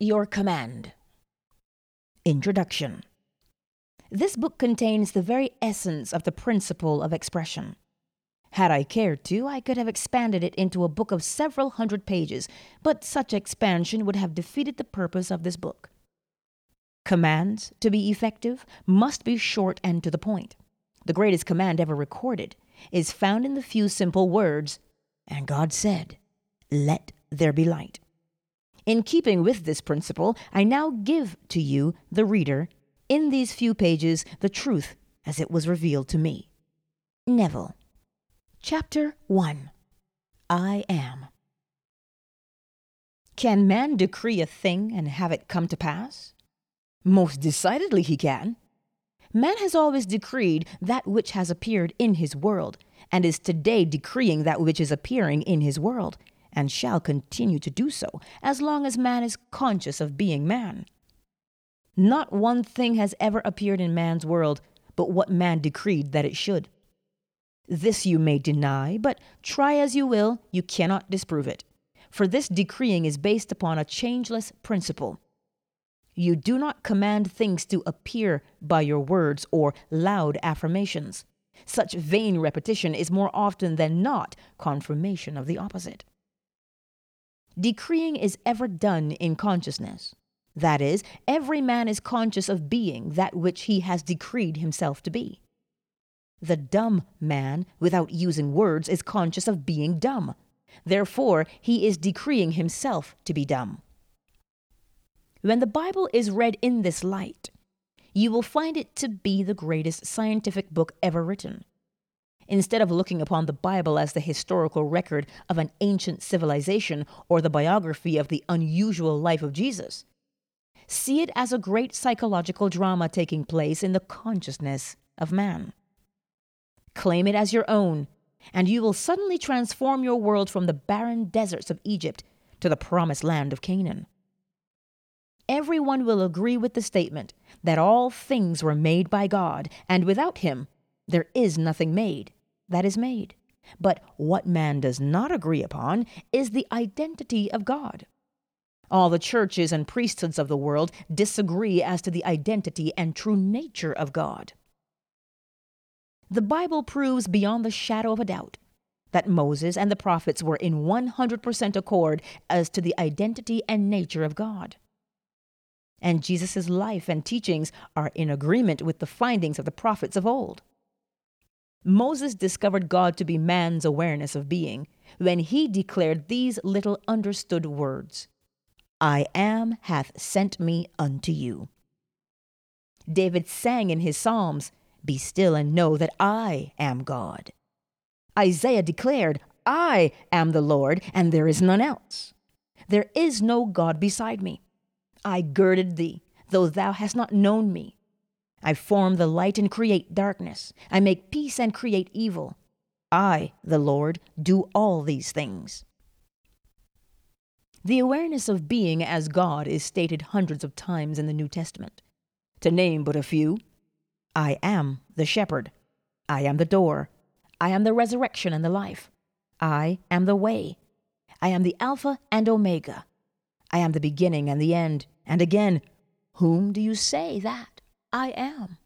Your Command. Introduction. This book contains the very essence of the principle of expression. Had I cared to, I could have expanded it into a book of several hundred pages, but such expansion would have defeated the purpose of this book. Commands, to be effective, must be short and to the point. The greatest command ever recorded is found in the few simple words, And God said, Let there be light. In keeping with this principle, I now give to you, the reader, in these few pages, the truth as it was revealed to me. Neville. Chapter 1 I Am. Can man decree a thing and have it come to pass? Most decidedly he can. Man has always decreed that which has appeared in his world, and is today decreeing that which is appearing in his world, and shall continue to do so as long as man is conscious of being man. Not one thing has ever appeared in man's world but what man decreed that it should. This you may deny, but try as you will, you cannot disprove it. For this decreeing is based upon a changeless principle. You do not command things to appear by your words or loud affirmations. Such vain repetition is more often than not confirmation of the opposite. Decreeing is ever done in consciousness. That is, every man is conscious of being that which he has decreed himself to be. The dumb man, without using words, is conscious of being dumb. Therefore, he is decreeing himself to be dumb. When the Bible is read in this light, you will find it to be the greatest scientific book ever written. Instead of looking upon the Bible as the historical record of an ancient civilization or the biography of the unusual life of Jesus, see it as a great psychological drama taking place in the consciousness of man. Claim it as your own, and you will suddenly transform your world from the barren deserts of Egypt to the promised land of Canaan. Everyone will agree with the statement that all things were made by God, and without Him, there is nothing made that is made. But what man does not agree upon is the identity of God. All the churches and priesthoods of the world disagree as to the identity and true nature of God. The Bible proves beyond the shadow of a doubt that Moses and the prophets were in 100% accord as to the identity and nature of God. And Jesus' life and teachings are in agreement with the findings of the prophets of old. Moses discovered God to be man's awareness of being when he declared these little understood words I am hath sent me unto you. David sang in his Psalms, Be still and know that I am God. Isaiah declared, I am the Lord, and there is none else. There is no God beside me. I girded thee, though thou hast not known me. I form the light and create darkness. I make peace and create evil. I, the Lord, do all these things. The awareness of being as God is stated hundreds of times in the New Testament. To name but a few I am the shepherd. I am the door. I am the resurrection and the life. I am the way. I am the Alpha and Omega. I am the beginning and the end. And again, whom do you say that? I am.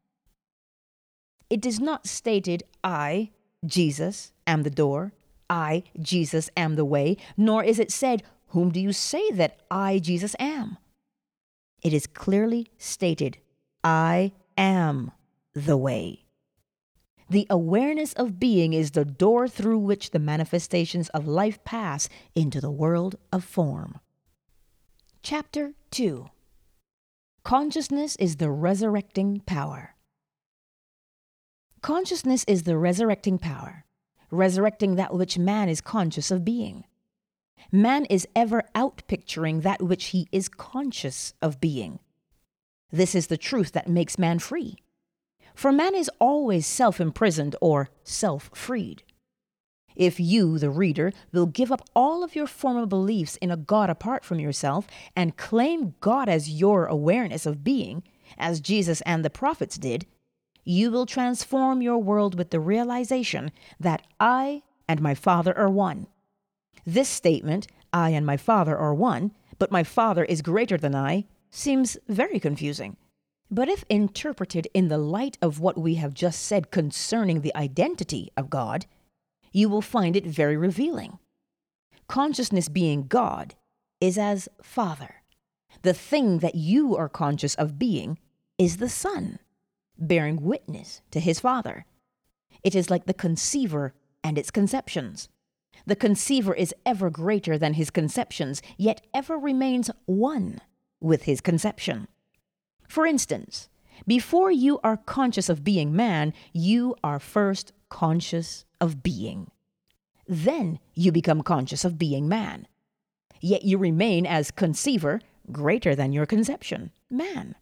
It is not stated, I, Jesus, am the door, I, Jesus, am the way, nor is it said, Whom do you say that I, Jesus, am? It is clearly stated, I am the way. The awareness of being is the door through which the manifestations of life pass into the world of form. Chapter 2 Consciousness is the resurrecting power. Consciousness is the resurrecting power, resurrecting that which man is conscious of being. Man is ever outpicturing that which he is conscious of being. This is the truth that makes man free. For man is always self imprisoned or self freed. If you, the reader, will give up all of your former beliefs in a God apart from yourself and claim God as your awareness of being, as Jesus and the prophets did, you will transform your world with the realization that I and my Father are one. This statement, I and my Father are one, but my Father is greater than I seems very confusing. But if interpreted in the light of what we have just said concerning the identity of God, you will find it very revealing. Consciousness being God is as Father. The thing that you are conscious of being is the Son, bearing witness to his Father. It is like the conceiver and its conceptions. The conceiver is ever greater than his conceptions, yet ever remains one with his conception. For instance, before you are conscious of being man, you are first conscious of being. Then you become conscious of being man. Yet you remain as conceiver greater than your conception, man.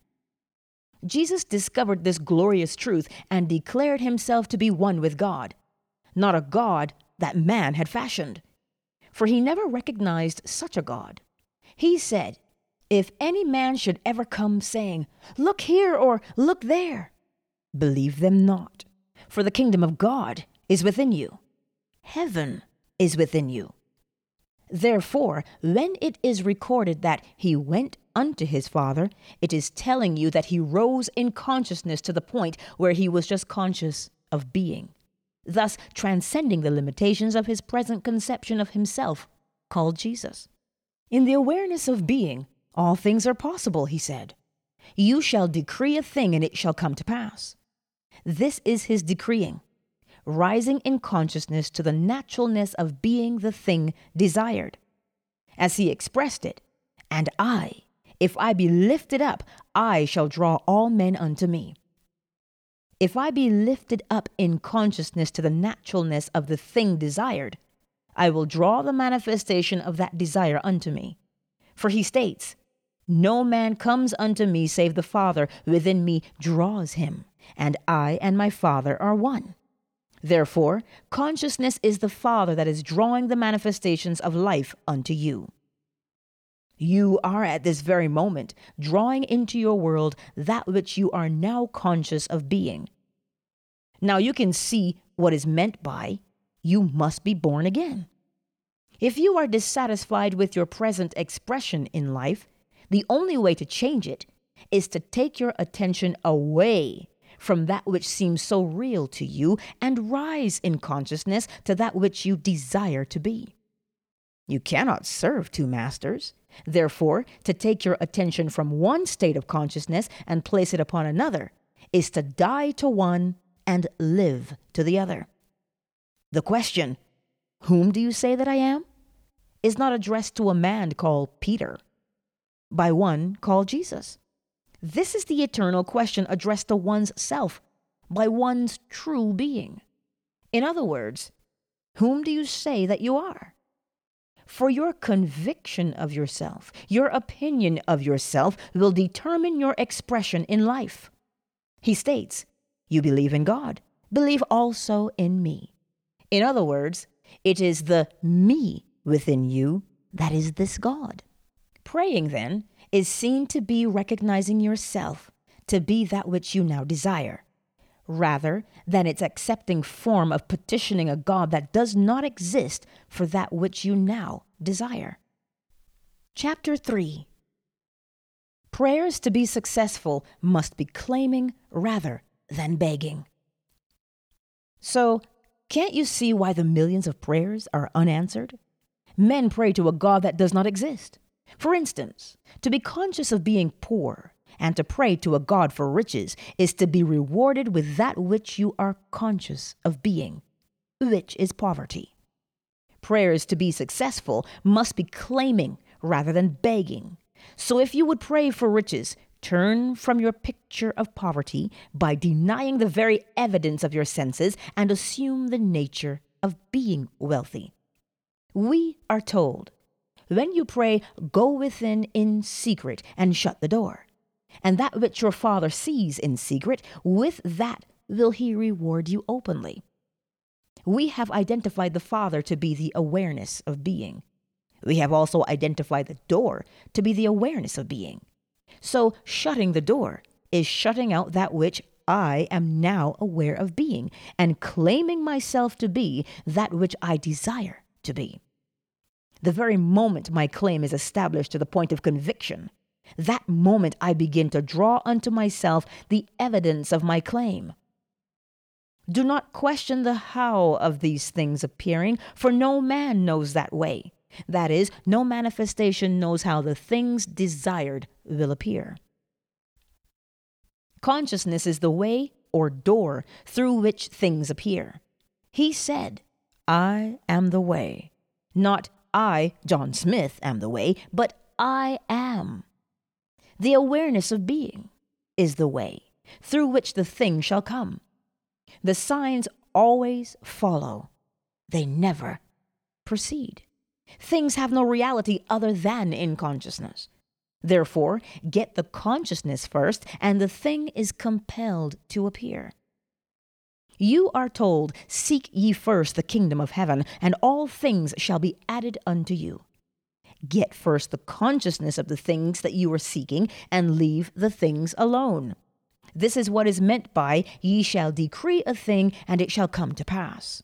Jesus discovered this glorious truth and declared himself to be one with God, not a God that man had fashioned. For he never recognized such a God. He said, If any man should ever come saying, Look here or look there, believe them not, for the kingdom of God is within you. Heaven is within you. Therefore, when it is recorded that he went unto his father, it is telling you that he rose in consciousness to the point where he was just conscious of being, thus transcending the limitations of his present conception of himself, called Jesus. In the awareness of being, all things are possible, he said. You shall decree a thing and it shall come to pass. This is his decreeing rising in consciousness to the naturalness of being the thing desired. As he expressed it, and I, if I be lifted up, I shall draw all men unto me. If I be lifted up in consciousness to the naturalness of the thing desired, I will draw the manifestation of that desire unto me. For he states, No man comes unto me save the Father within me draws him, and I and my Father are one. Therefore, consciousness is the Father that is drawing the manifestations of life unto you. You are at this very moment drawing into your world that which you are now conscious of being. Now you can see what is meant by you must be born again. If you are dissatisfied with your present expression in life, the only way to change it is to take your attention away from that which seems so real to you and rise in consciousness to that which you desire to be. You cannot serve two masters. Therefore, to take your attention from one state of consciousness and place it upon another is to die to one and live to the other. The question, Whom do you say that I am? is not addressed to a man called Peter, by one called Jesus. This is the eternal question addressed to one's self by one's true being. In other words, whom do you say that you are? For your conviction of yourself, your opinion of yourself will determine your expression in life. He states, You believe in God, believe also in me. In other words, it is the me within you that is this God. Praying, then, is seen to be recognizing yourself to be that which you now desire, rather than its accepting form of petitioning a God that does not exist for that which you now desire. Chapter 3 Prayers to be successful must be claiming rather than begging. So, can't you see why the millions of prayers are unanswered? Men pray to a God that does not exist. For instance, to be conscious of being poor and to pray to a God for riches is to be rewarded with that which you are conscious of being, which is poverty. Prayers to be successful must be claiming rather than begging. So if you would pray for riches, turn from your picture of poverty by denying the very evidence of your senses and assume the nature of being wealthy. We are told when you pray, go within in secret and shut the door. And that which your Father sees in secret, with that will he reward you openly. We have identified the Father to be the awareness of being. We have also identified the door to be the awareness of being. So, shutting the door is shutting out that which I am now aware of being and claiming myself to be that which I desire to be. The very moment my claim is established to the point of conviction, that moment I begin to draw unto myself the evidence of my claim. Do not question the how of these things appearing, for no man knows that way. That is, no manifestation knows how the things desired will appear. Consciousness is the way or door through which things appear. He said, I am the way. Not I, John Smith, am the way, but I am. The awareness of being is the way through which the thing shall come. The signs always follow, they never proceed. Things have no reality other than in consciousness. Therefore, get the consciousness first, and the thing is compelled to appear. You are told, Seek ye first the kingdom of heaven, and all things shall be added unto you. Get first the consciousness of the things that you are seeking, and leave the things alone. This is what is meant by, Ye shall decree a thing, and it shall come to pass.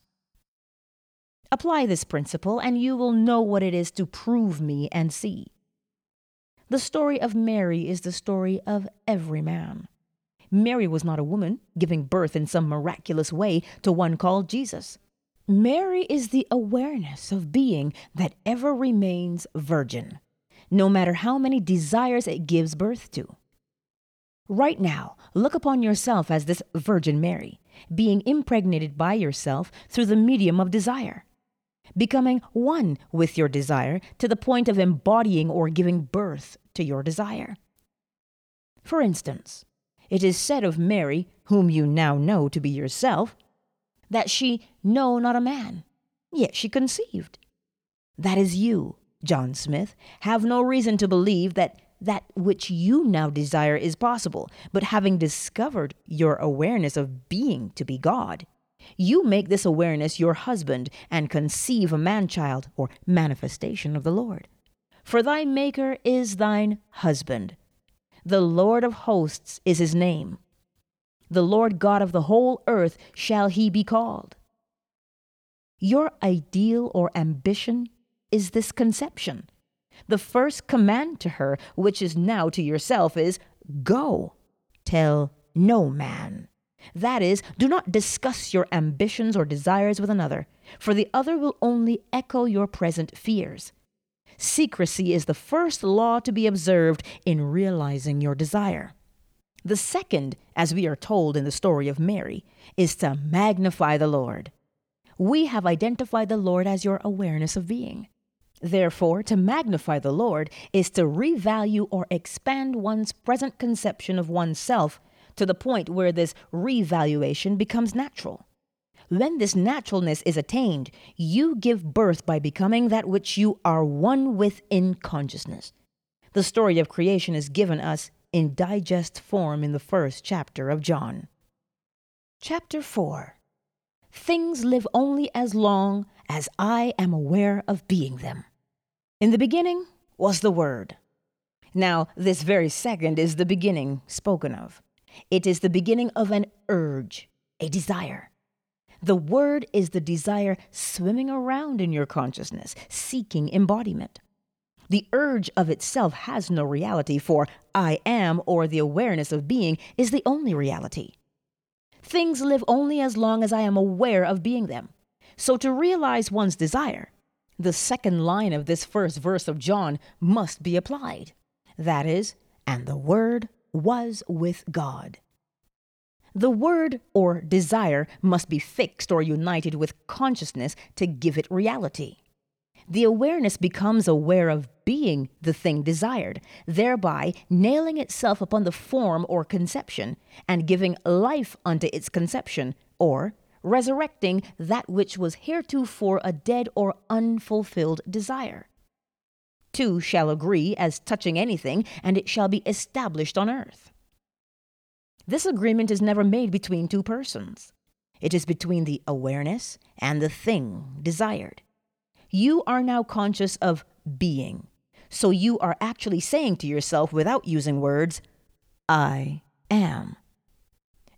Apply this principle, and you will know what it is to prove me and see. The story of Mary is the story of every man. Mary was not a woman, giving birth in some miraculous way to one called Jesus. Mary is the awareness of being that ever remains virgin, no matter how many desires it gives birth to. Right now, look upon yourself as this Virgin Mary, being impregnated by yourself through the medium of desire becoming one with your desire to the point of embodying or giving birth to your desire. For instance, it is said of Mary, whom you now know to be yourself, that she know not a man, yet she conceived. That is you, John Smith, have no reason to believe that that which you now desire is possible, but having discovered your awareness of being to be God, you make this awareness your husband and conceive a man child or manifestation of the Lord. For thy Maker is thine husband. The Lord of hosts is his name. The Lord God of the whole earth shall he be called. Your ideal or ambition is this conception. The first command to her, which is now to yourself, is Go, tell no man. That is, do not discuss your ambitions or desires with another, for the other will only echo your present fears. Secrecy is the first law to be observed in realizing your desire. The second, as we are told in the story of Mary, is to magnify the Lord. We have identified the Lord as your awareness of being. Therefore, to magnify the Lord is to revalue or expand one's present conception of oneself to the point where this revaluation becomes natural. When this naturalness is attained, you give birth by becoming that which you are one with in consciousness. The story of creation is given us in digest form in the first chapter of John. Chapter 4 Things live only as long as I am aware of being them. In the beginning was the Word. Now, this very second is the beginning spoken of. It is the beginning of an urge, a desire. The word is the desire swimming around in your consciousness, seeking embodiment. The urge of itself has no reality, for I am, or the awareness of being, is the only reality. Things live only as long as I am aware of being them. So, to realize one's desire, the second line of this first verse of John must be applied. That is, and the Word was with God. The word or desire must be fixed or united with consciousness to give it reality. The awareness becomes aware of being the thing desired, thereby nailing itself upon the form or conception and giving life unto its conception, or resurrecting that which was heretofore a dead or unfulfilled desire. Two shall agree as touching anything, and it shall be established on earth. This agreement is never made between two persons. It is between the awareness and the thing desired. You are now conscious of being, so you are actually saying to yourself without using words, I am.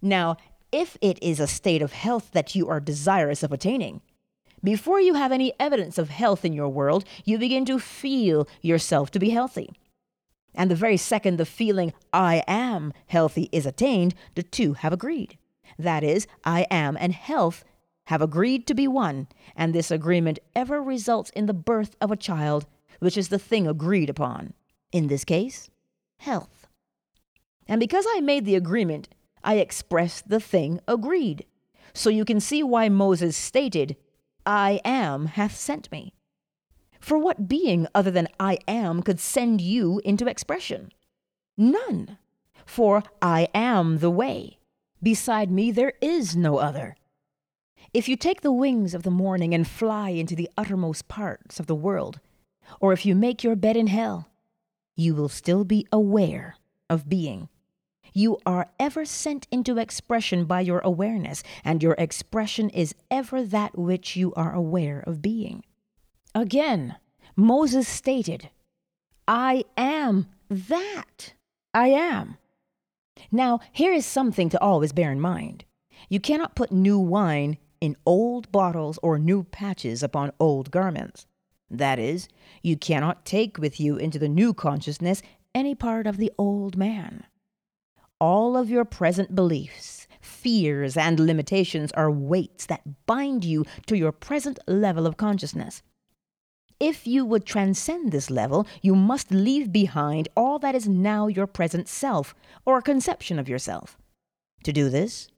Now, if it is a state of health that you are desirous of attaining, Before you have any evidence of health in your world, you begin to feel yourself to be healthy. And the very second the feeling, I am healthy, is attained, the two have agreed. That is, I am and health have agreed to be one, and this agreement ever results in the birth of a child, which is the thing agreed upon. In this case, health. And because I made the agreement, I express the thing agreed. So you can see why Moses stated, I am hath sent me. For what being other than I am could send you into expression? None. For I am the way. Beside me there is no other. If you take the wings of the morning and fly into the uttermost parts of the world, or if you make your bed in hell, you will still be aware of being. You are ever sent into expression by your awareness, and your expression is ever that which you are aware of being. Again, Moses stated, I am that. I am. Now, here is something to always bear in mind. You cannot put new wine in old bottles or new patches upon old garments. That is, you cannot take with you into the new consciousness any part of the old man. All of your present beliefs, fears, and limitations are weights that bind you to your present level of consciousness. If you would transcend this level, you must leave behind all that is now your present self or a conception of yourself. To do this,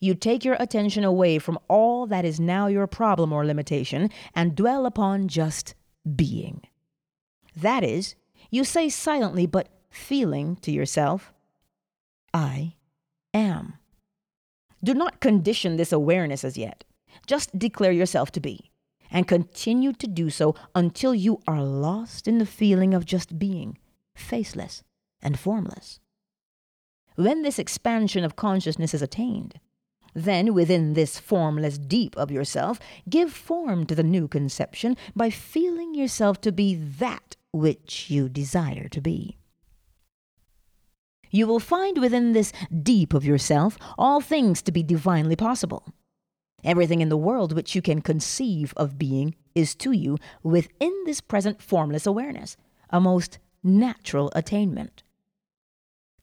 you take your attention away from all that is now your problem or limitation and dwell upon just being. That is, you say silently but feeling to yourself, I am. Do not condition this awareness as yet. Just declare yourself to be and continue to do so until you are lost in the feeling of just being, faceless and formless. When this expansion of consciousness is attained, then within this formless deep of yourself, give form to the new conception by feeling yourself to be that which you desire to be. You will find within this deep of yourself all things to be divinely possible. Everything in the world which you can conceive of being is to you within this present formless awareness, a most natural attainment.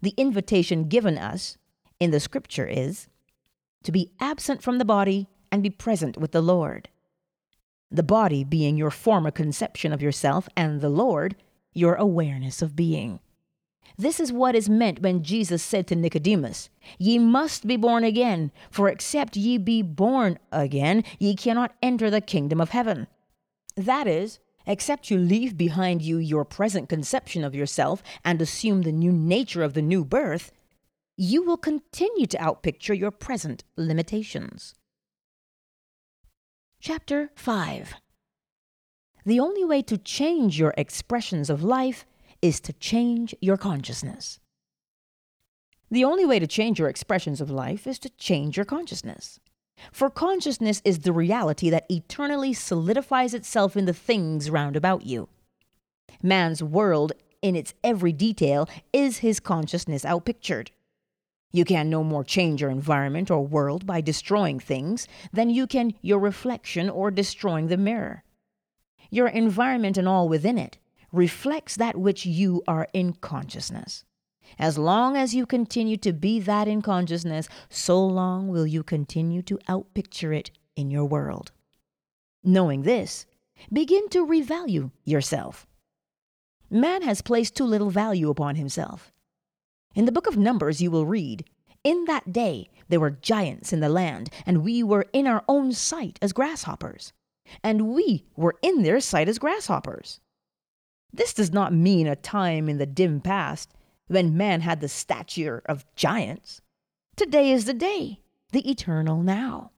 The invitation given us in the scripture is to be absent from the body and be present with the Lord. The body being your former conception of yourself, and the Lord, your awareness of being. This is what is meant when Jesus said to Nicodemus, Ye must be born again, for except ye be born again, ye cannot enter the kingdom of heaven. That is, except you leave behind you your present conception of yourself and assume the new nature of the new birth, you will continue to outpicture your present limitations. Chapter 5 The only way to change your expressions of life is to change your consciousness. The only way to change your expressions of life is to change your consciousness. For consciousness is the reality that eternally solidifies itself in the things round about you. Man's world, in its every detail, is his consciousness outpictured. You can no more change your environment or world by destroying things than you can your reflection or destroying the mirror. Your environment and all within it reflects that which you are in consciousness. As long as you continue to be that in consciousness, so long will you continue to outpicture it in your world. Knowing this, begin to revalue yourself. Man has placed too little value upon himself. In the book of Numbers, you will read, In that day there were giants in the land, and we were in our own sight as grasshoppers. And we were in their sight as grasshoppers. This does not mean a time in the dim past when man had the stature of giants. Today is the day, the eternal now.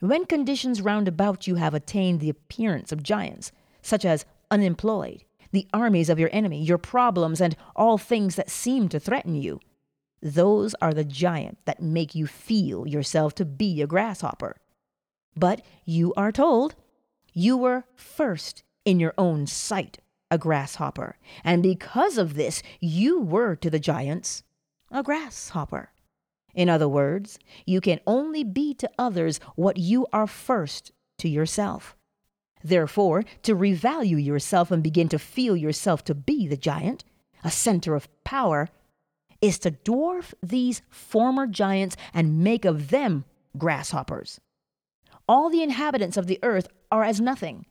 When conditions round about you have attained the appearance of giants, such as unemployed, the armies of your enemy, your problems, and all things that seem to threaten you, those are the giants that make you feel yourself to be a grasshopper. But you are told you were first in your own sight a grasshopper, and because of this, you were to the giants a grasshopper. In other words, you can only be to others what you are first to yourself. Therefore, to revalue yourself and begin to feel yourself to be the giant, a center of power, is to dwarf these former giants and make of them grasshoppers. All the inhabitants of the earth are as nothing,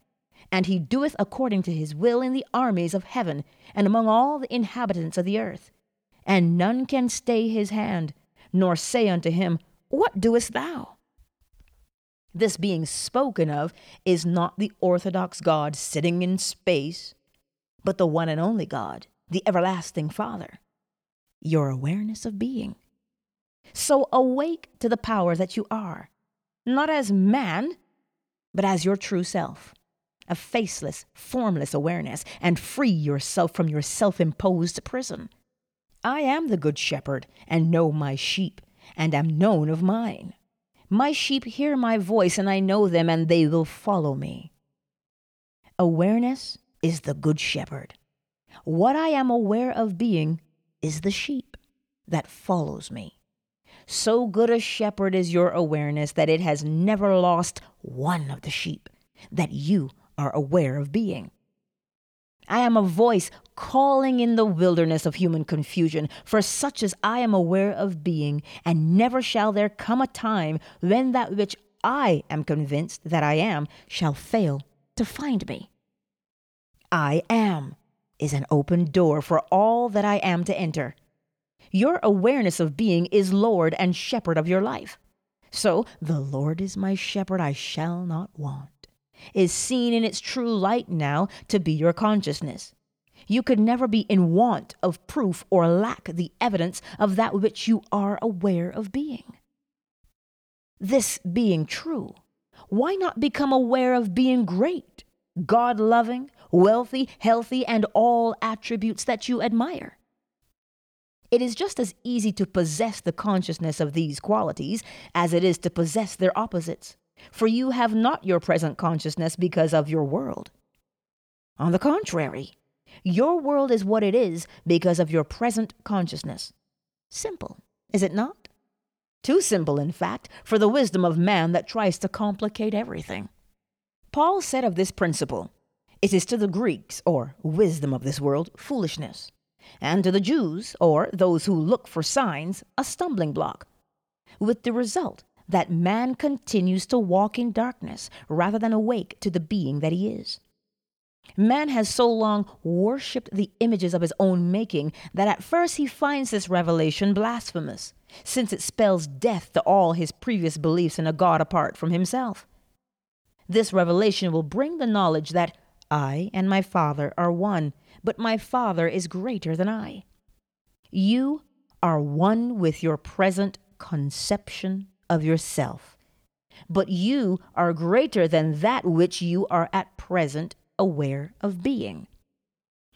and he doeth according to his will in the armies of heaven and among all the inhabitants of the earth. And none can stay his hand, nor say unto him, What doest thou? This being spoken of is not the orthodox God sitting in space, but the one and only God, the everlasting Father, your awareness of being. So awake to the power that you are, not as man, but as your true self, a faceless, formless awareness, and free yourself from your self imposed prison. I am the good shepherd, and know my sheep, and am known of mine. My sheep hear my voice, and I know them, and they will follow me. Awareness is the good shepherd. What I am aware of being is the sheep that follows me. So good a shepherd is your awareness that it has never lost one of the sheep that you are aware of being. I am a voice calling in the wilderness of human confusion for such as I am aware of being, and never shall there come a time when that which I am convinced that I am shall fail to find me. I am is an open door for all that I am to enter. Your awareness of being is Lord and shepherd of your life. So, the Lord is my shepherd, I shall not want is seen in its true light now to be your consciousness. You could never be in want of proof or lack the evidence of that which you are aware of being. This being true, why not become aware of being great, God loving, wealthy, healthy, and all attributes that you admire? It is just as easy to possess the consciousness of these qualities as it is to possess their opposites for you have not your present consciousness because of your world. On the contrary, your world is what it is because of your present consciousness. Simple, is it not? Too simple, in fact, for the wisdom of man that tries to complicate everything. Paul said of this principle, It is to the Greeks, or wisdom of this world, foolishness, and to the Jews, or those who look for signs, a stumbling block, with the result that man continues to walk in darkness rather than awake to the being that he is. Man has so long worshipped the images of his own making that at first he finds this revelation blasphemous, since it spells death to all his previous beliefs in a God apart from himself. This revelation will bring the knowledge that I and my Father are one, but my Father is greater than I. You are one with your present conception of yourself. But you are greater than that which you are at present aware of being.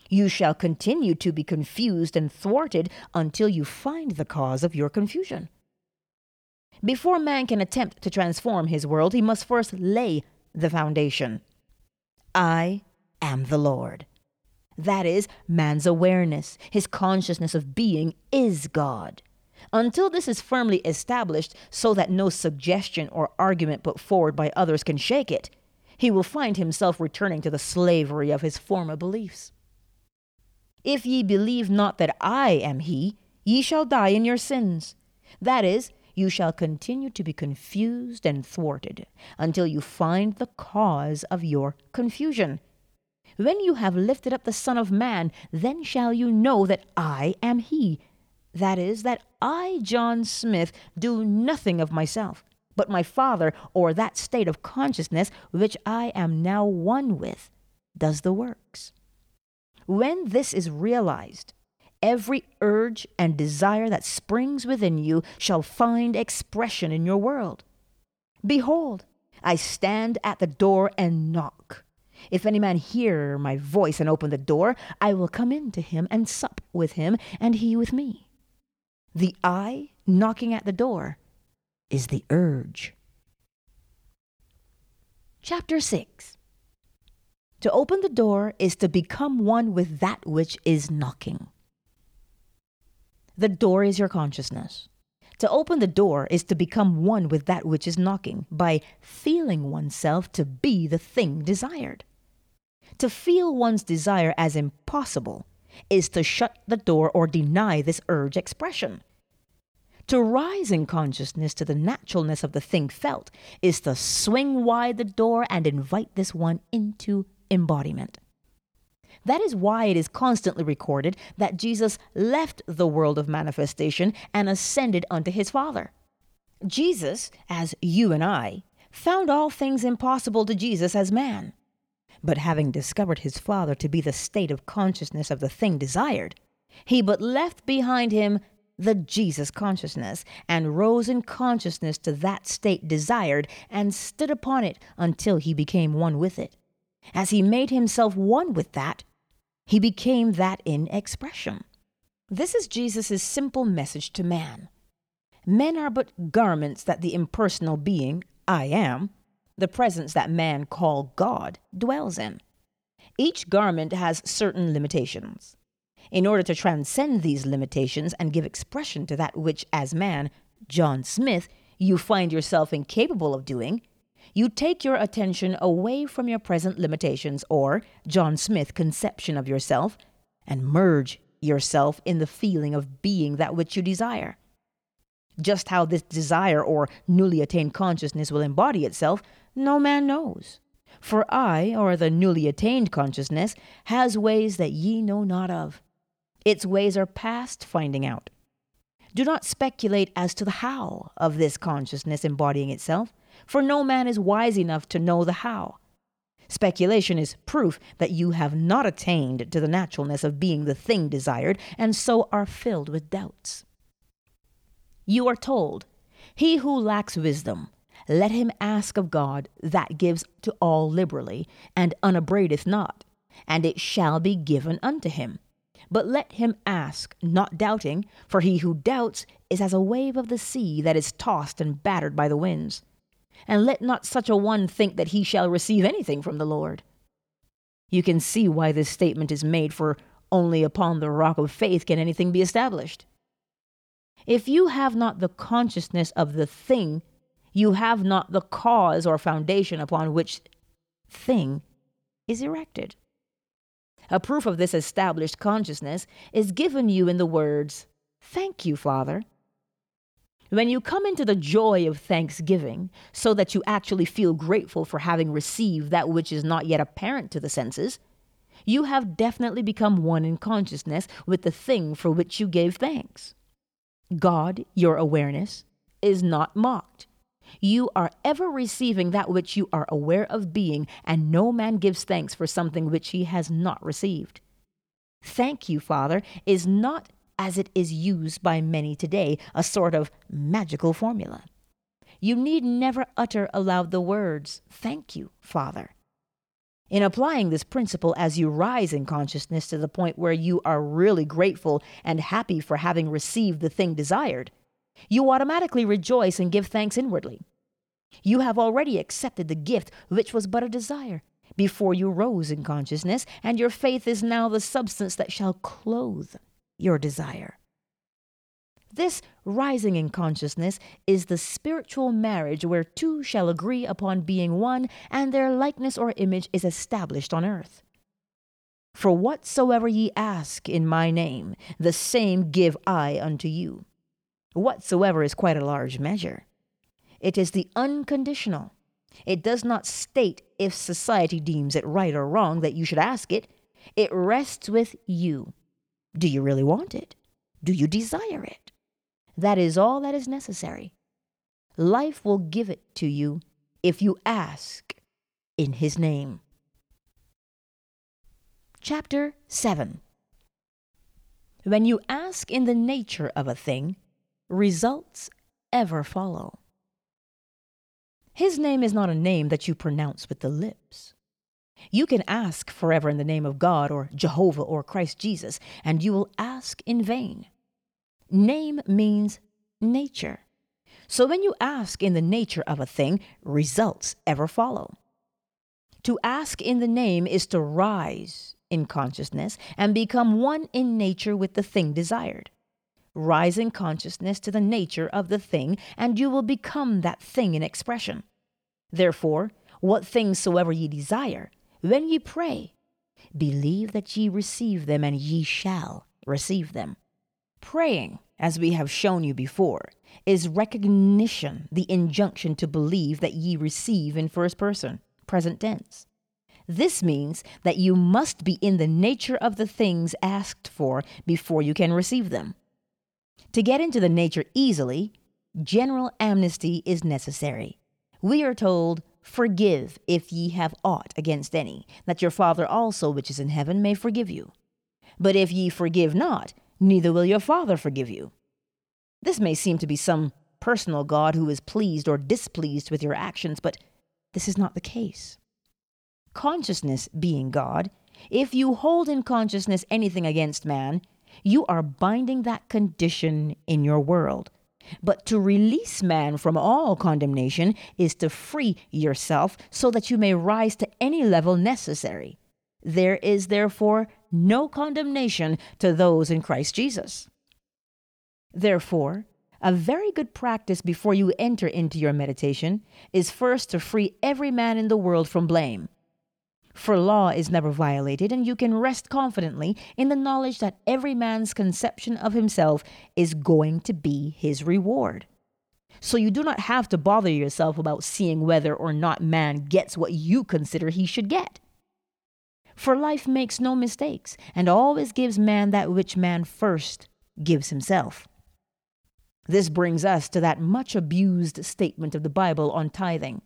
You shall continue to be confused and thwarted until you find the cause of your confusion. Before man can attempt to transform his world, he must first lay the foundation. I am the Lord. That is, man's awareness, his consciousness of being is God. Until this is firmly established so that no suggestion or argument put forward by others can shake it, he will find himself returning to the slavery of his former beliefs. If ye believe not that I am he, ye shall die in your sins. That is, you shall continue to be confused and thwarted until you find the cause of your confusion. When you have lifted up the Son of Man, then shall you know that I am he, that is, that I, John Smith, do nothing of myself, but my Father, or that state of consciousness which I am now one with, does the works. When this is realized, every urge and desire that springs within you shall find expression in your world. Behold, I stand at the door and knock. If any man hear my voice and open the door, I will come in to him and sup with him, and he with me. The I knocking at the door is the urge. Chapter 6 To open the door is to become one with that which is knocking. The door is your consciousness. To open the door is to become one with that which is knocking by feeling oneself to be the thing desired. To feel one's desire as impossible is to shut the door or deny this urge expression. To rise in consciousness to the naturalness of the thing felt is to swing wide the door and invite this one into embodiment. That is why it is constantly recorded that Jesus left the world of manifestation and ascended unto his Father. Jesus, as you and I, found all things impossible to Jesus as man. But having discovered his Father to be the state of consciousness of the thing desired, he but left behind him the Jesus consciousness, and rose in consciousness to that state desired, and stood upon it until he became one with it. As he made himself one with that, he became that in expression. This is Jesus' simple message to man. Men are but garments that the impersonal being, I am, the presence that man call God, dwells in. Each garment has certain limitations. In order to transcend these limitations and give expression to that which, as man, John Smith, you find yourself incapable of doing, you take your attention away from your present limitations or John Smith conception of yourself and merge yourself in the feeling of being that which you desire. Just how this desire or newly attained consciousness will embody itself, no man knows. For I, or the newly attained consciousness, has ways that ye know not of. Its ways are past finding out. Do not speculate as to the how of this consciousness embodying itself, for no man is wise enough to know the how. Speculation is proof that you have not attained to the naturalness of being the thing desired, and so are filled with doubts. You are told, He who lacks wisdom, let him ask of God that gives to all liberally, and unabradeth not, and it shall be given unto him. But let him ask, not doubting, for he who doubts is as a wave of the sea that is tossed and battered by the winds. And let not such a one think that he shall receive anything from the Lord. You can see why this statement is made, for only upon the rock of faith can anything be established. If you have not the consciousness of the thing, you have not the cause or foundation upon which thing is erected. A proof of this established consciousness is given you in the words, Thank you, Father. When you come into the joy of thanksgiving, so that you actually feel grateful for having received that which is not yet apparent to the senses, you have definitely become one in consciousness with the thing for which you gave thanks. God, your awareness, is not mocked. You are ever receiving that which you are aware of being, and no man gives thanks for something which he has not received. Thank you, Father, is not, as it is used by many today, a sort of magical formula. You need never utter aloud the words, Thank you, Father. In applying this principle as you rise in consciousness to the point where you are really grateful and happy for having received the thing desired, you automatically rejoice and give thanks inwardly. You have already accepted the gift which was but a desire before you rose in consciousness, and your faith is now the substance that shall clothe your desire. This rising in consciousness is the spiritual marriage where two shall agree upon being one, and their likeness or image is established on earth. For whatsoever ye ask in my name, the same give I unto you. Whatsoever is quite a large measure. It is the unconditional. It does not state if society deems it right or wrong that you should ask it. It rests with you. Do you really want it? Do you desire it? That is all that is necessary. Life will give it to you if you ask in His name. Chapter 7 When you ask in the nature of a thing, results ever follow. His name is not a name that you pronounce with the lips. You can ask forever in the name of God or Jehovah or Christ Jesus, and you will ask in vain. Name means nature. So when you ask in the nature of a thing, results ever follow. To ask in the name is to rise in consciousness and become one in nature with the thing desired. Rise in consciousness to the nature of the thing, and you will become that thing in expression. Therefore, what things soever ye desire, when ye pray, believe that ye receive them, and ye shall receive them. Praying, as we have shown you before, is recognition, the injunction to believe that ye receive in first person, present tense. This means that you must be in the nature of the things asked for before you can receive them. To get into the nature easily, general amnesty is necessary. We are told, Forgive if ye have aught against any, that your Father also which is in heaven may forgive you. But if ye forgive not, neither will your Father forgive you. This may seem to be some personal God who is pleased or displeased with your actions, but this is not the case. Consciousness being God, if you hold in consciousness anything against man, you are binding that condition in your world. But to release man from all condemnation is to free yourself so that you may rise to any level necessary. There is therefore no condemnation to those in Christ Jesus. Therefore, a very good practice before you enter into your meditation is first to free every man in the world from blame. For law is never violated, and you can rest confidently in the knowledge that every man's conception of himself is going to be his reward. So you do not have to bother yourself about seeing whether or not man gets what you consider he should get. For life makes no mistakes, and always gives man that which man first gives himself. This brings us to that much abused statement of the Bible on tithing.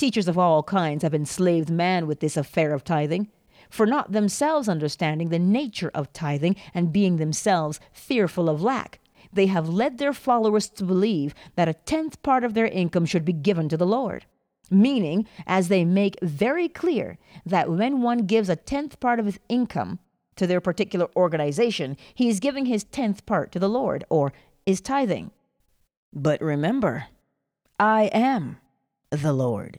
Teachers of all kinds have enslaved man with this affair of tithing, for not themselves understanding the nature of tithing and being themselves fearful of lack. They have led their followers to believe that a tenth part of their income should be given to the Lord. Meaning, as they make very clear that when one gives a tenth part of his income to their particular organization, he is giving his tenth part to the Lord, or is tithing. But remember, I am the Lord.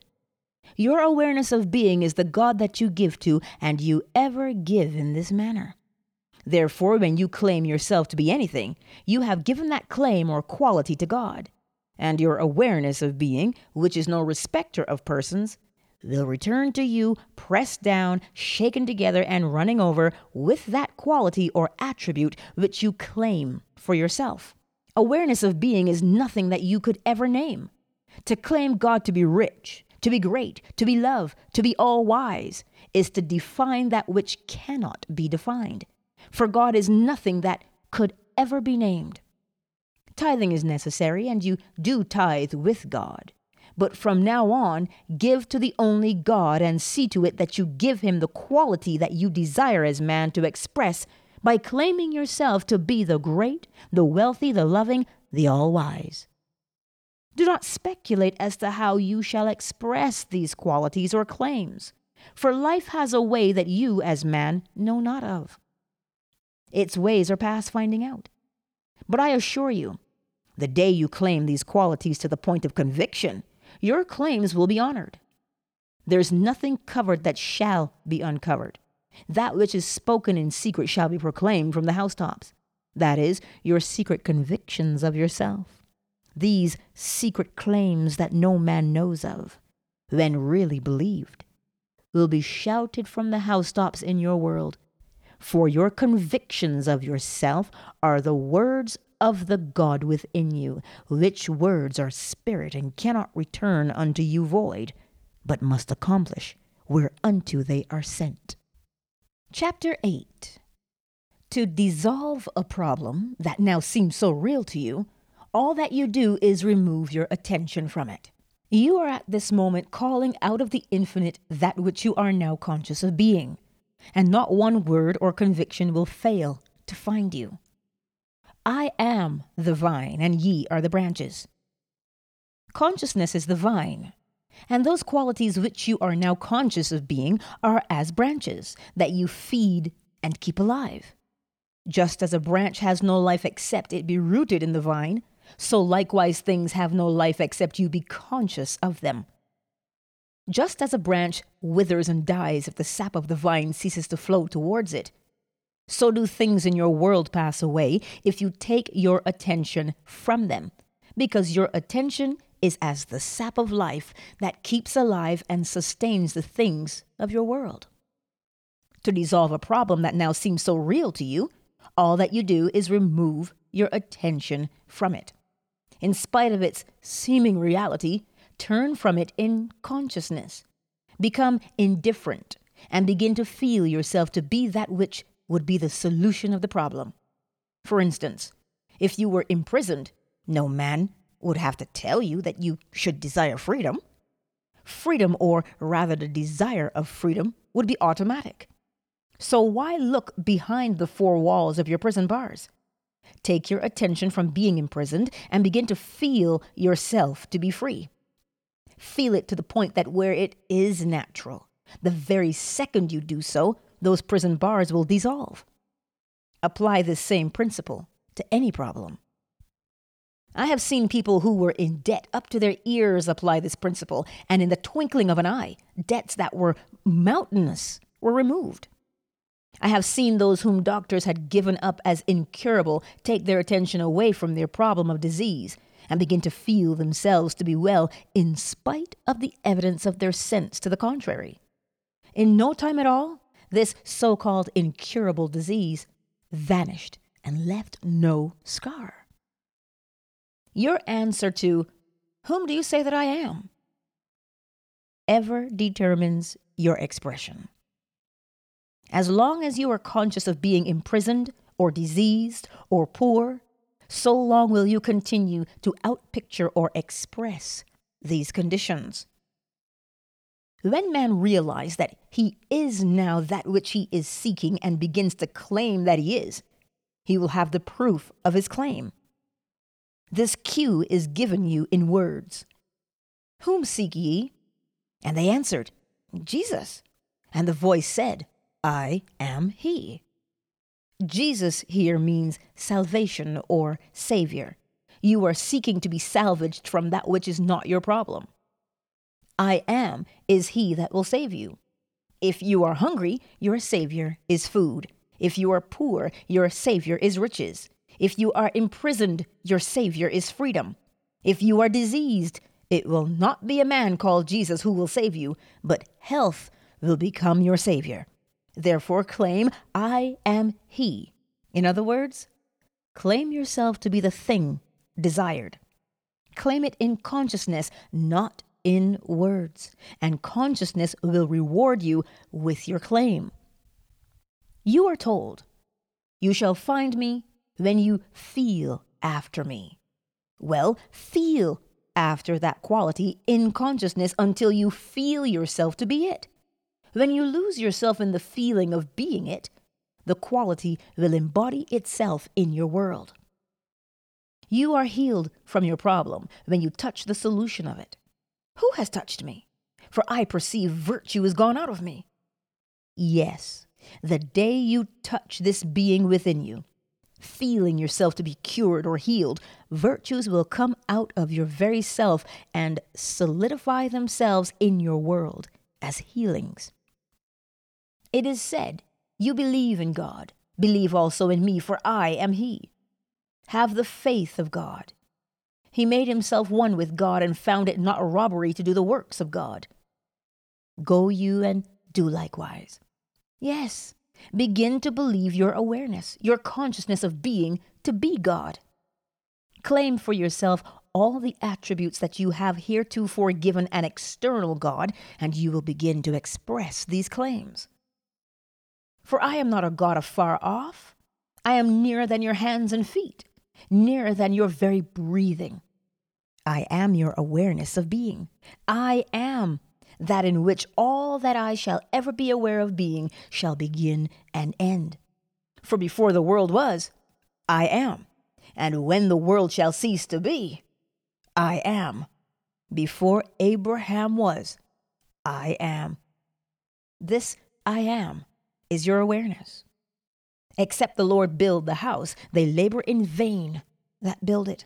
Your awareness of being is the God that you give to, and you ever give in this manner. Therefore, when you claim yourself to be anything, you have given that claim or quality to God. And your awareness of being, which is no respecter of persons, will return to you pressed down, shaken together, and running over with that quality or attribute which you claim for yourself. Awareness of being is nothing that you could ever name. To claim God to be rich, to be great, to be love, to be all wise, is to define that which cannot be defined. For God is nothing that could ever be named. Tithing is necessary, and you do tithe with God. But from now on, give to the only God and see to it that you give him the quality that you desire as man to express by claiming yourself to be the great, the wealthy, the loving, the all wise. Do not speculate as to how you shall express these qualities or claims, for life has a way that you, as man, know not of. Its ways are past finding out. But I assure you, the day you claim these qualities to the point of conviction, your claims will be honored. There's nothing covered that shall be uncovered. That which is spoken in secret shall be proclaimed from the housetops. That is, your secret convictions of yourself. These secret claims that no man knows of, when really believed, will be shouted from the housetops in your world. For your convictions of yourself are the words of the God within you, which words are spirit and cannot return unto you void, but must accomplish whereunto they are sent. Chapter 8 To dissolve a problem that now seems so real to you, all that you do is remove your attention from it. You are at this moment calling out of the infinite that which you are now conscious of being, and not one word or conviction will fail to find you. I am the vine, and ye are the branches. Consciousness is the vine, and those qualities which you are now conscious of being are as branches that you feed and keep alive. Just as a branch has no life except it be rooted in the vine, so likewise things have no life except you be conscious of them. Just as a branch withers and dies if the sap of the vine ceases to flow towards it, So do things in your world pass away if you take your attention from them, because your attention is as the sap of life that keeps alive and sustains the things of your world. To dissolve a problem that now seems so real to you, all that you do is remove your attention from it. In spite of its seeming reality, turn from it in consciousness. Become indifferent and begin to feel yourself to be that which would be the solution of the problem. For instance, if you were imprisoned, no man would have to tell you that you should desire freedom. Freedom, or rather the desire of freedom, would be automatic. So why look behind the four walls of your prison bars? Take your attention from being imprisoned and begin to feel yourself to be free. Feel it to the point that where it is natural, the very second you do so, those prison bars will dissolve. Apply this same principle to any problem. I have seen people who were in debt up to their ears apply this principle, and in the twinkling of an eye, debts that were mountainous were removed. I have seen those whom doctors had given up as incurable take their attention away from their problem of disease and begin to feel themselves to be well in spite of the evidence of their sense to the contrary. In no time at all, this so called incurable disease vanished and left no scar. Your answer to, Whom do you say that I am? ever determines your expression. As long as you are conscious of being imprisoned or diseased or poor, so long will you continue to outpicture or express these conditions. When man realizes that he is now that which he is seeking and begins to claim that he is, he will have the proof of his claim. This cue is given you in words. Whom seek ye? And they answered, Jesus. And the voice said, I am he. Jesus here means salvation or savior. You are seeking to be salvaged from that which is not your problem. I am is he that will save you. If you are hungry, your savior is food. If you are poor, your savior is riches. If you are imprisoned, your Savior is freedom. If you are diseased, it will not be a man called Jesus who will save you, but health will become your Savior. Therefore, claim, I am He. In other words, claim yourself to be the thing desired. Claim it in consciousness, not in words, and consciousness will reward you with your claim. You are told, You shall find me when you feel after me. Well, feel after that quality in consciousness until you feel yourself to be it. When you lose yourself in the feeling of being it, the quality will embody itself in your world. You are healed from your problem when you touch the solution of it. Who has touched me? For I perceive virtue is gone out of me. Yes, the day you touch this being within you, feeling yourself to be cured or healed, virtues will come out of your very self and solidify themselves in your world as healings. It is said, You believe in God, believe also in me, for I am He. Have the faith of God. He made himself one with God and found it not a robbery to do the works of God. Go you and do likewise. Yes, Begin to believe your awareness, your consciousness of being to be God. Claim for yourself all the attributes that you have heretofore given an external God, and you will begin to express these claims. For I am not a God afar off. I am nearer than your hands and feet, nearer than your very breathing. I am your awareness of being. I am that in which all that I shall ever be aware of being shall begin and end. For before the world was, I am. And when the world shall cease to be, I am. Before Abraham was, I am. This I am is your awareness. Except the Lord build the house, they labor in vain that build it.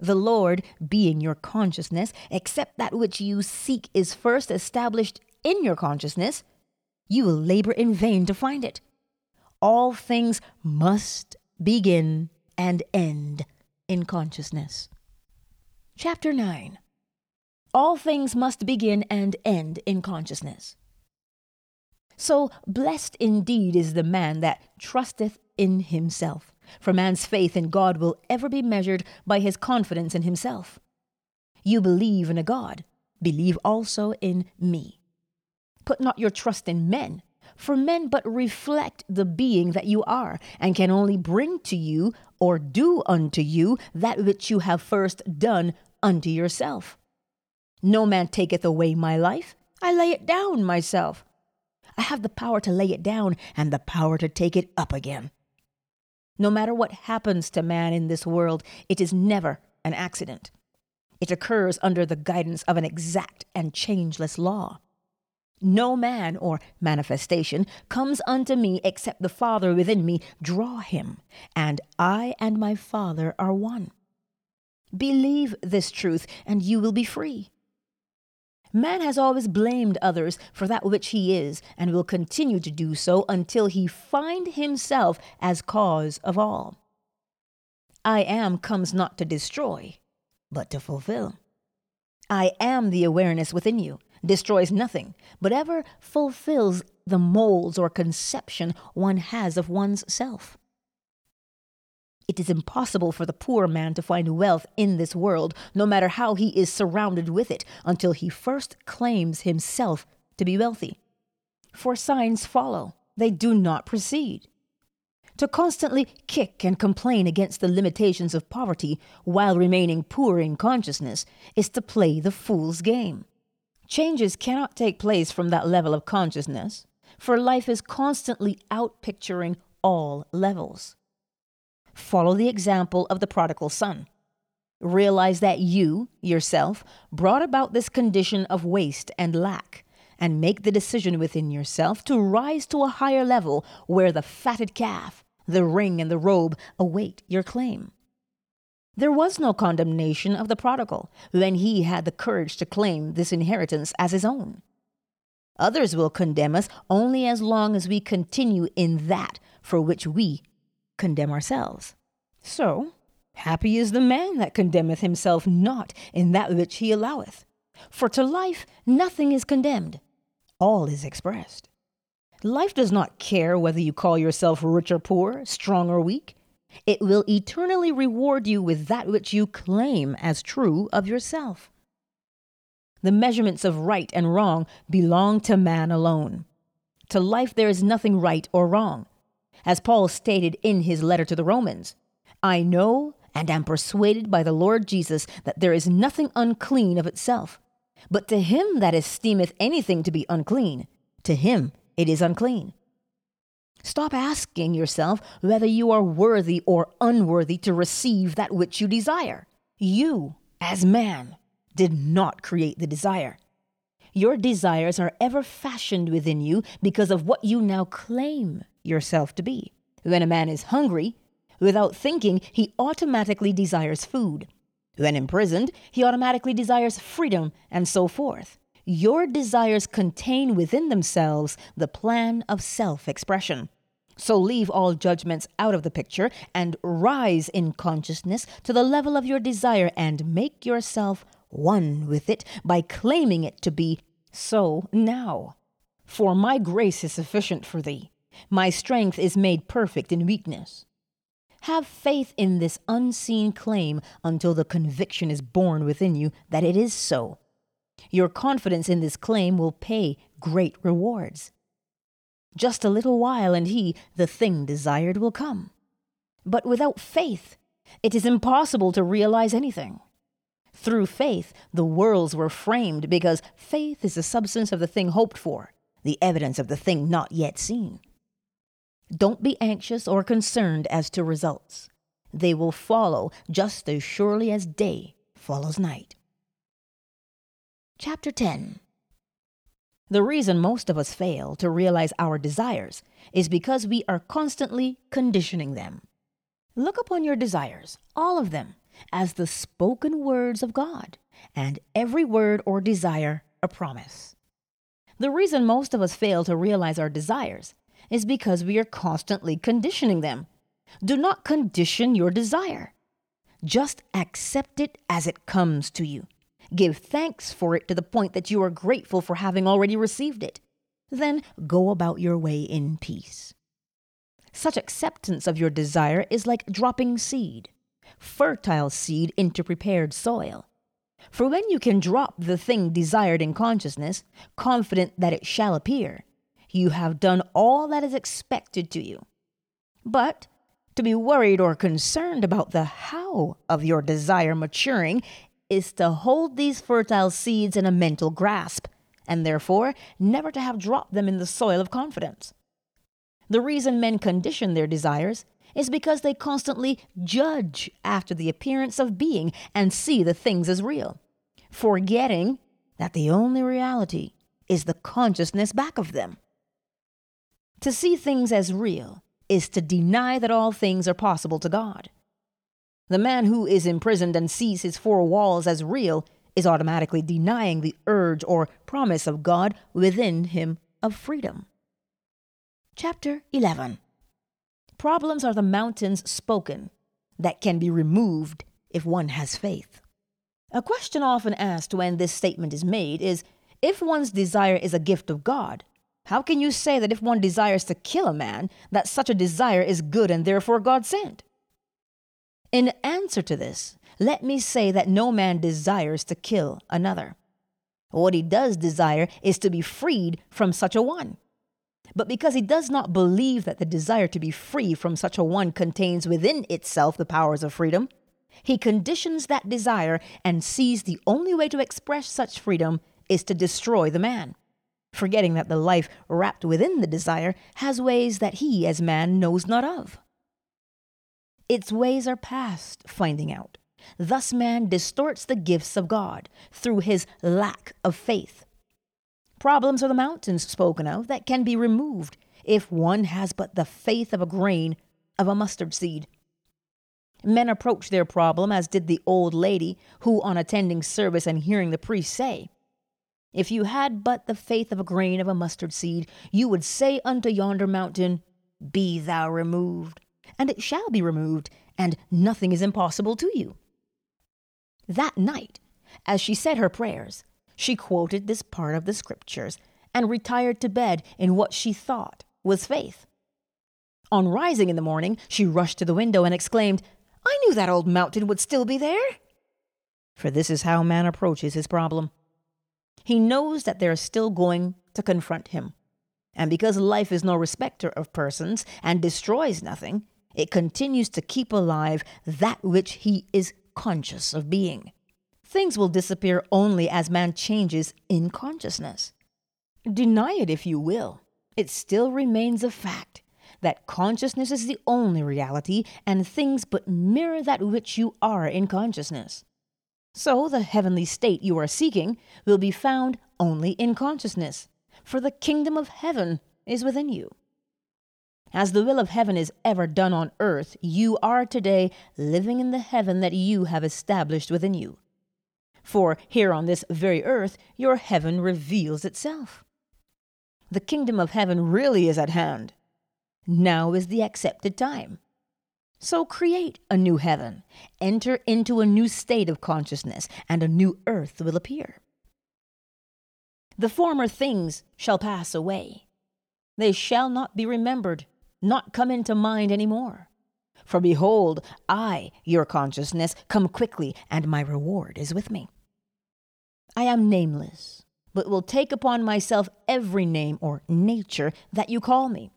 The Lord, being your consciousness, except that which you seek is first established in your consciousness, you will labor in vain to find it. All things must begin and end in consciousness. Chapter 9 All things must begin and end in consciousness. So blessed indeed is the man that trusteth in himself, for man's faith in God will ever be measured by his confidence in himself. You believe in a God, believe also in me. Put not your trust in men, for men but reflect the being that you are, and can only bring to you or do unto you that which you have first done unto yourself. No man taketh away my life, I lay it down myself. I have the power to lay it down and the power to take it up again. No matter what happens to man in this world, it is never an accident. It occurs under the guidance of an exact and changeless law. No man or manifestation comes unto me except the Father within me draw him, and I and my Father are one. Believe this truth, and you will be free. Man has always blamed others for that which he is, and will continue to do so until he find himself as cause of all. I am comes not to destroy, but to fulfill. I am the awareness within you, destroys nothing, but ever fulfills the molds or conception one has of one's self. It is impossible for the poor man to find wealth in this world, no matter how he is surrounded with it, until he first claims himself to be wealthy. For signs follow, they do not precede. To constantly kick and complain against the limitations of poverty while remaining poor in consciousness is to play the fool's game. Changes cannot take place from that level of consciousness, for life is constantly outpicturing all levels. Follow the example of the prodigal son. Realize that you, yourself, brought about this condition of waste and lack, and make the decision within yourself to rise to a higher level where the fatted calf, the ring, and the robe await your claim. There was no condemnation of the prodigal when he had the courage to claim this inheritance as his own. Others will condemn us only as long as we continue in that for which we condemn ourselves. So, happy is the man that condemneth himself not in that which he alloweth. For to life nothing is condemned, all is expressed. Life does not care whether you call yourself rich or poor, strong or weak. It will eternally reward you with that which you claim as true of yourself. The measurements of right and wrong belong to man alone. To life there is nothing right or wrong. As Paul stated in his letter to the Romans, I know and am persuaded by the Lord Jesus that there is nothing unclean of itself. But to him that esteemeth anything to be unclean, to him it is unclean. Stop asking yourself whether you are worthy or unworthy to receive that which you desire. You, as man, did not create the desire. Your desires are ever fashioned within you because of what you now claim yourself to be. When a man is hungry, without thinking, he automatically desires food. When imprisoned, he automatically desires freedom, and so forth. Your desires contain within themselves the plan of self expression. So leave all judgments out of the picture and rise in consciousness to the level of your desire and make yourself one with it by claiming it to be so now. For my grace is sufficient for thee. My strength is made perfect in weakness. Have faith in this unseen claim until the conviction is born within you that it is so. Your confidence in this claim will pay great rewards. Just a little while, and he, the thing desired, will come. But without faith, it is impossible to realize anything. Through faith, the worlds were framed because faith is the substance of the thing hoped for, the evidence of the thing not yet seen. Don't be anxious or concerned as to results. They will follow just as surely as day follows night. Chapter 10 the reason most of us fail to realize our desires is because we are constantly conditioning them. Look upon your desires, all of them, as the spoken words of God, and every word or desire a promise. The reason most of us fail to realize our desires is because we are constantly conditioning them. Do not condition your desire. Just accept it as it comes to you. Give thanks for it to the point that you are grateful for having already received it. Then go about your way in peace. Such acceptance of your desire is like dropping seed, fertile seed into prepared soil. For when you can drop the thing desired in consciousness, confident that it shall appear, you have done all that is expected to you. But to be worried or concerned about the how of your desire maturing is to hold these fertile seeds in a mental grasp, and therefore never to have dropped them in the soil of confidence. The reason men condition their desires is because they constantly judge after the appearance of being and see the things as real, forgetting that the only reality is the consciousness back of them. To see things as real is to deny that all things are possible to God. The man who is imprisoned and sees his four walls as real is automatically denying the urge or promise of God within him of freedom. Chapter 11 Problems are the mountains spoken that can be removed if one has faith. A question often asked when this statement is made is if one's desire is a gift of God, how can you say that if one desires to kill a man, that such a desire is good and therefore God sent? In answer to this, let me say that no man desires to kill another. What he does desire is to be freed from such a one. But because he does not believe that the desire to be free from such a one contains within itself the powers of freedom, he conditions that desire and sees the only way to express such freedom is to destroy the man, forgetting that the life wrapped within the desire has ways that he, as man, knows not of. Its ways are past finding out. Thus, man distorts the gifts of God through his lack of faith. Problems are the mountains spoken of that can be removed if one has but the faith of a grain of a mustard seed. Men approach their problem as did the old lady who, on attending service and hearing the priest say, If you had but the faith of a grain of a mustard seed, you would say unto yonder mountain, Be thou removed, and it shall be removed, and nothing is impossible to you. That night, as she said her prayers, she quoted this part of the scriptures and retired to bed in what she thought was faith. On rising in the morning, she rushed to the window and exclaimed, I knew that old mountain would still be there. For this is how man approaches his problem. He knows that they are still going to confront him. And because life is no respecter of persons and destroys nothing, it continues to keep alive that which he is conscious of being. Things will disappear only as man changes in consciousness. Deny it if you will, it still remains a fact that consciousness is the only reality and things but mirror that which you are in consciousness. So the heavenly state you are seeking will be found only in consciousness, for the kingdom of heaven is within you. As the will of heaven is ever done on earth, you are today living in the heaven that you have established within you. For here on this very earth, your heaven reveals itself. The kingdom of heaven really is at hand. Now is the accepted time. So create a new heaven, enter into a new state of consciousness, and a new earth will appear. The former things shall pass away. They shall not be remembered not come into mind any more. For behold, I, your consciousness, come quickly, and my reward is with me. I am nameless, but will take upon myself every name or nature that you call me.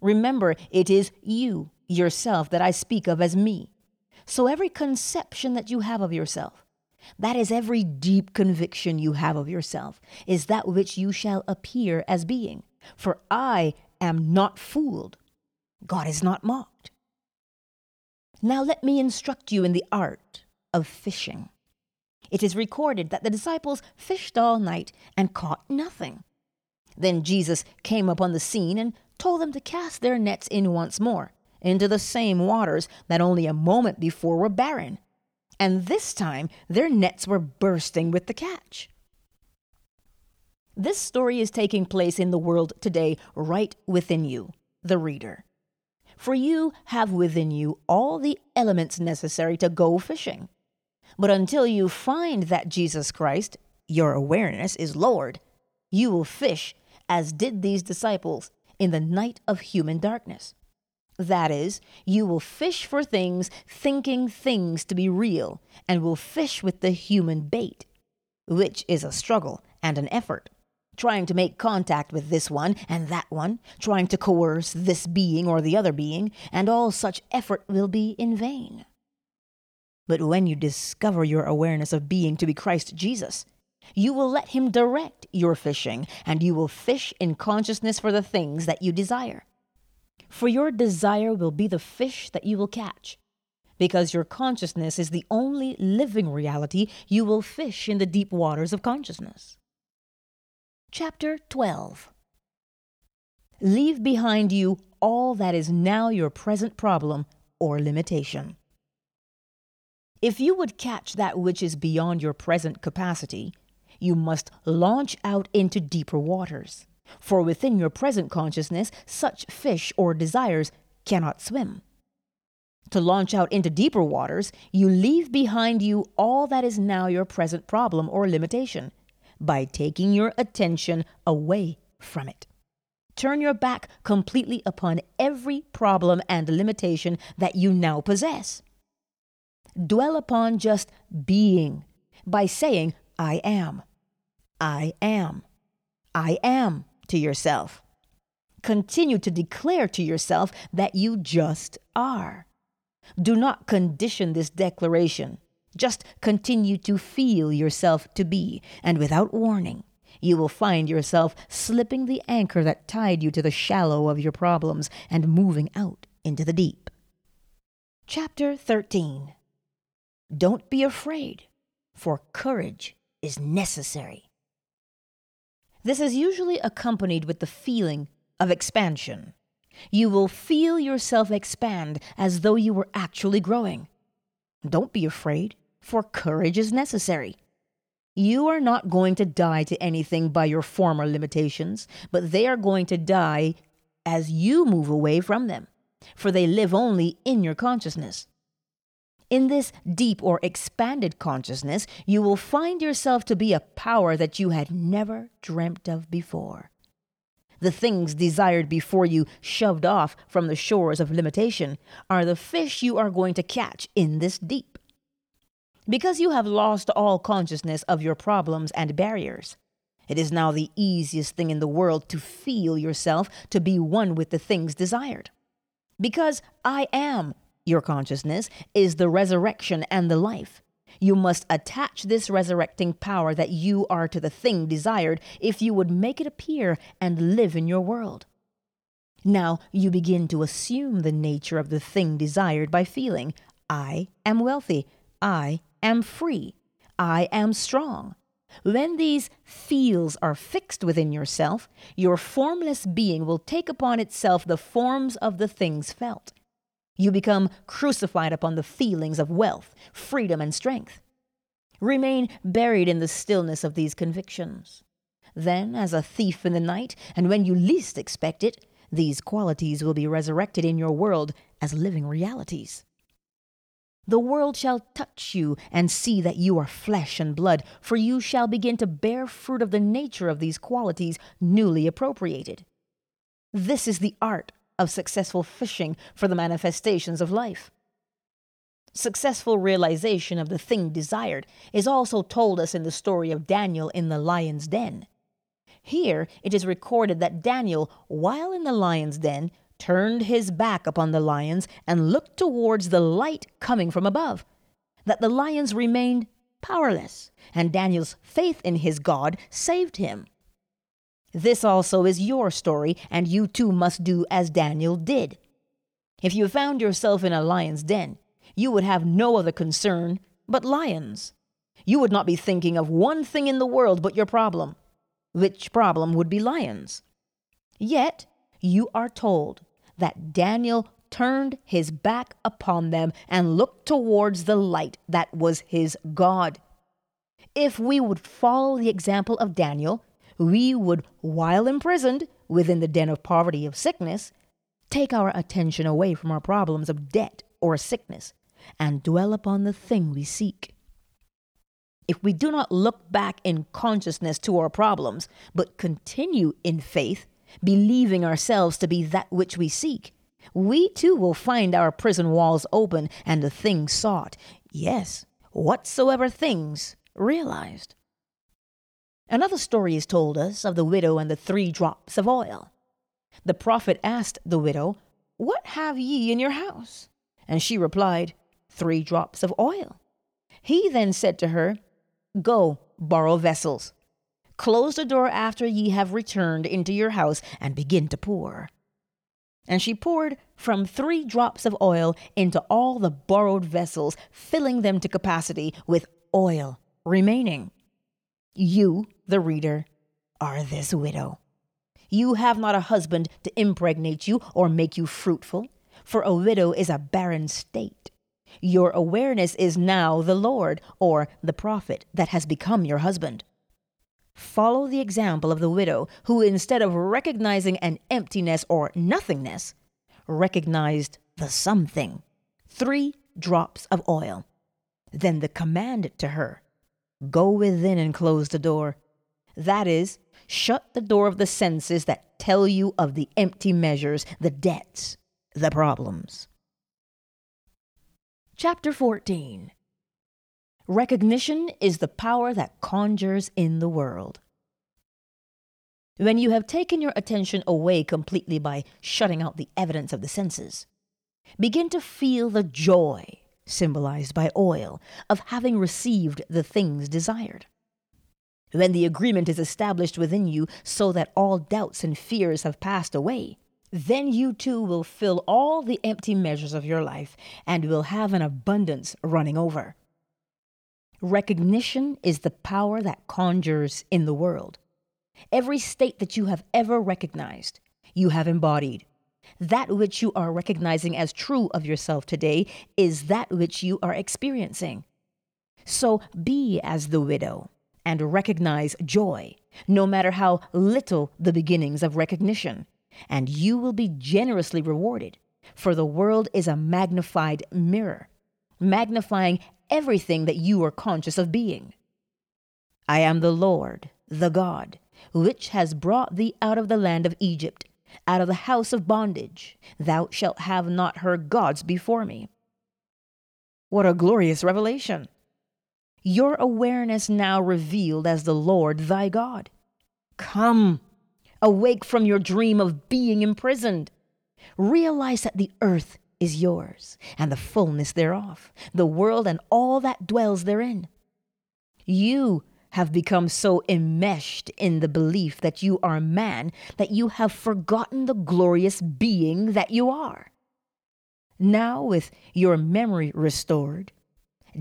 Remember, it is you, yourself, that I speak of as me. So every conception that you have of yourself, that is every deep conviction you have of yourself, is that which you shall appear as being. For I am not fooled, God is not mocked. Now let me instruct you in the art of fishing. It is recorded that the disciples fished all night and caught nothing. Then Jesus came upon the scene and told them to cast their nets in once more into the same waters that only a moment before were barren. And this time their nets were bursting with the catch. This story is taking place in the world today, right within you the reader. For you have within you all the elements necessary to go fishing. But until you find that Jesus Christ, your awareness, is Lord, you will fish as did these disciples in the night of human darkness. That is, you will fish for things thinking things to be real and will fish with the human bait, which is a struggle and an effort trying to make contact with this one and that one, trying to coerce this being or the other being, and all such effort will be in vain. But when you discover your awareness of being to be Christ Jesus, you will let Him direct your fishing, and you will fish in consciousness for the things that you desire. For your desire will be the fish that you will catch, because your consciousness is the only living reality you will fish in the deep waters of consciousness. Chapter 12 Leave behind you all that is now your present problem or limitation. If you would catch that which is beyond your present capacity, you must launch out into deeper waters. For within your present consciousness, such fish or desires cannot swim. To launch out into deeper waters, you leave behind you all that is now your present problem or limitation by taking your attention away from it. Turn your back completely upon every problem and limitation that you now possess. Dwell upon just being by saying, I am. I am. I am to yourself. Continue to declare to yourself that you just are. Do not condition this declaration just continue to feel yourself to be, and without warning, you will find yourself slipping the anchor that tied you to the shallow of your problems and moving out into the deep. Chapter 13 Don't be afraid, for courage is necessary. This is usually accompanied with the feeling of expansion. You will feel yourself expand as though you were actually growing. Don't be afraid for courage is necessary. You are not going to die to anything by your former limitations, but they are going to die as you move away from them, for they live only in your consciousness. In this deep or expanded consciousness, you will find yourself to be a power that you had never dreamt of before. The things desired before you shoved off from the shores of limitation are the fish you are going to catch in this deep because you have lost all consciousness of your problems and barriers. It is now the easiest thing in the world to feel yourself to be one with the things desired. Because I am, your consciousness, is the resurrection and the life. You must attach this resurrecting power that you are to the thing desired if you would make it appear and live in your world. Now you begin to assume the nature of the thing desired by feeling, I am wealthy, I am free. I am strong. When these feels are fixed within yourself, your formless being will take upon itself the forms of the things felt. You become crucified upon the feelings of wealth, freedom, and strength. Remain buried in the stillness of these convictions. Then, as a thief in the night, and when you least expect it, these qualities will be resurrected in your world as living realities. The world shall touch you and see that you are flesh and blood, for you shall begin to bear fruit of the nature of these qualities newly appropriated. This is the art of successful fishing for the manifestations of life. Successful realization of the thing desired is also told us in the story of Daniel in the lion's den. Here it is recorded that Daniel, while in the lion's den, turned his back upon the lions and looked towards the light coming from above, that the lions remained powerless, and Daniel's faith in his God saved him. This also is your story, and you too must do as Daniel did. If you found yourself in a lion's den, you would have no other concern but lions. You would not be thinking of one thing in the world but your problem, which problem would be lions. Yet, you are told that Daniel turned his back upon them and looked towards the light that was his God. If we would follow the example of Daniel, we would, while imprisoned within the den of poverty of sickness, take our attention away from our problems of debt or sickness and dwell upon the thing we seek. If we do not look back in consciousness to our problems, but continue in faith, believing ourselves to be that which we seek, we too will find our prison walls open and the thing sought, yes, whatsoever things realized. Another story is told us of the widow and the three drops of oil. The prophet asked the widow, What have ye in your house? And she replied, Three drops of oil. He then said to her, Go, borrow vessels. Close the door after ye have returned into your house, and begin to pour. And she poured from three drops of oil into all the borrowed vessels, filling them to capacity with oil remaining. You, the reader, are this widow. You have not a husband to impregnate you or make you fruitful, for a widow is a barren state. Your awareness is now the Lord or the prophet that has become your husband. Follow the example of the widow who, instead of recognizing an emptiness or nothingness, recognized the something three drops of oil. Then the command to her go within and close the door. That is, shut the door of the senses that tell you of the empty measures, the debts, the problems. Chapter 14 Recognition is the power that conjures in the world. When you have taken your attention away completely by shutting out the evidence of the senses, begin to feel the joy, symbolized by oil, of having received the things desired. When the agreement is established within you so that all doubts and fears have passed away, then you too will fill all the empty measures of your life and will have an abundance running over. Recognition is the power that conjures in the world. Every state that you have ever recognized, you have embodied. That which you are recognizing as true of yourself today is that which you are experiencing. So be as the widow and recognize joy, no matter how little the beginnings of recognition and you will be generously rewarded. For the world is a magnified mirror, magnifying everything that you are conscious of being. I am the Lord, the God, which has brought thee out of the land of Egypt, out of the house of bondage. Thou shalt have not her gods before me. What a glorious revelation! Your awareness now revealed as the Lord thy God. Come, Awake from your dream of being imprisoned. Realize that the earth is yours and the fullness thereof, the world and all that dwells therein. You have become so enmeshed in the belief that you are man that you have forgotten the glorious being that you are. Now, with your memory restored,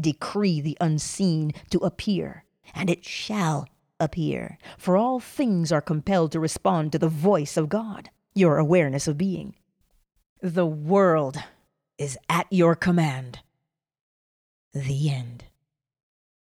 decree the unseen to appear, and it shall appear, for all things are compelled to respond to the voice of God, your awareness of being. The world is at your command. The end.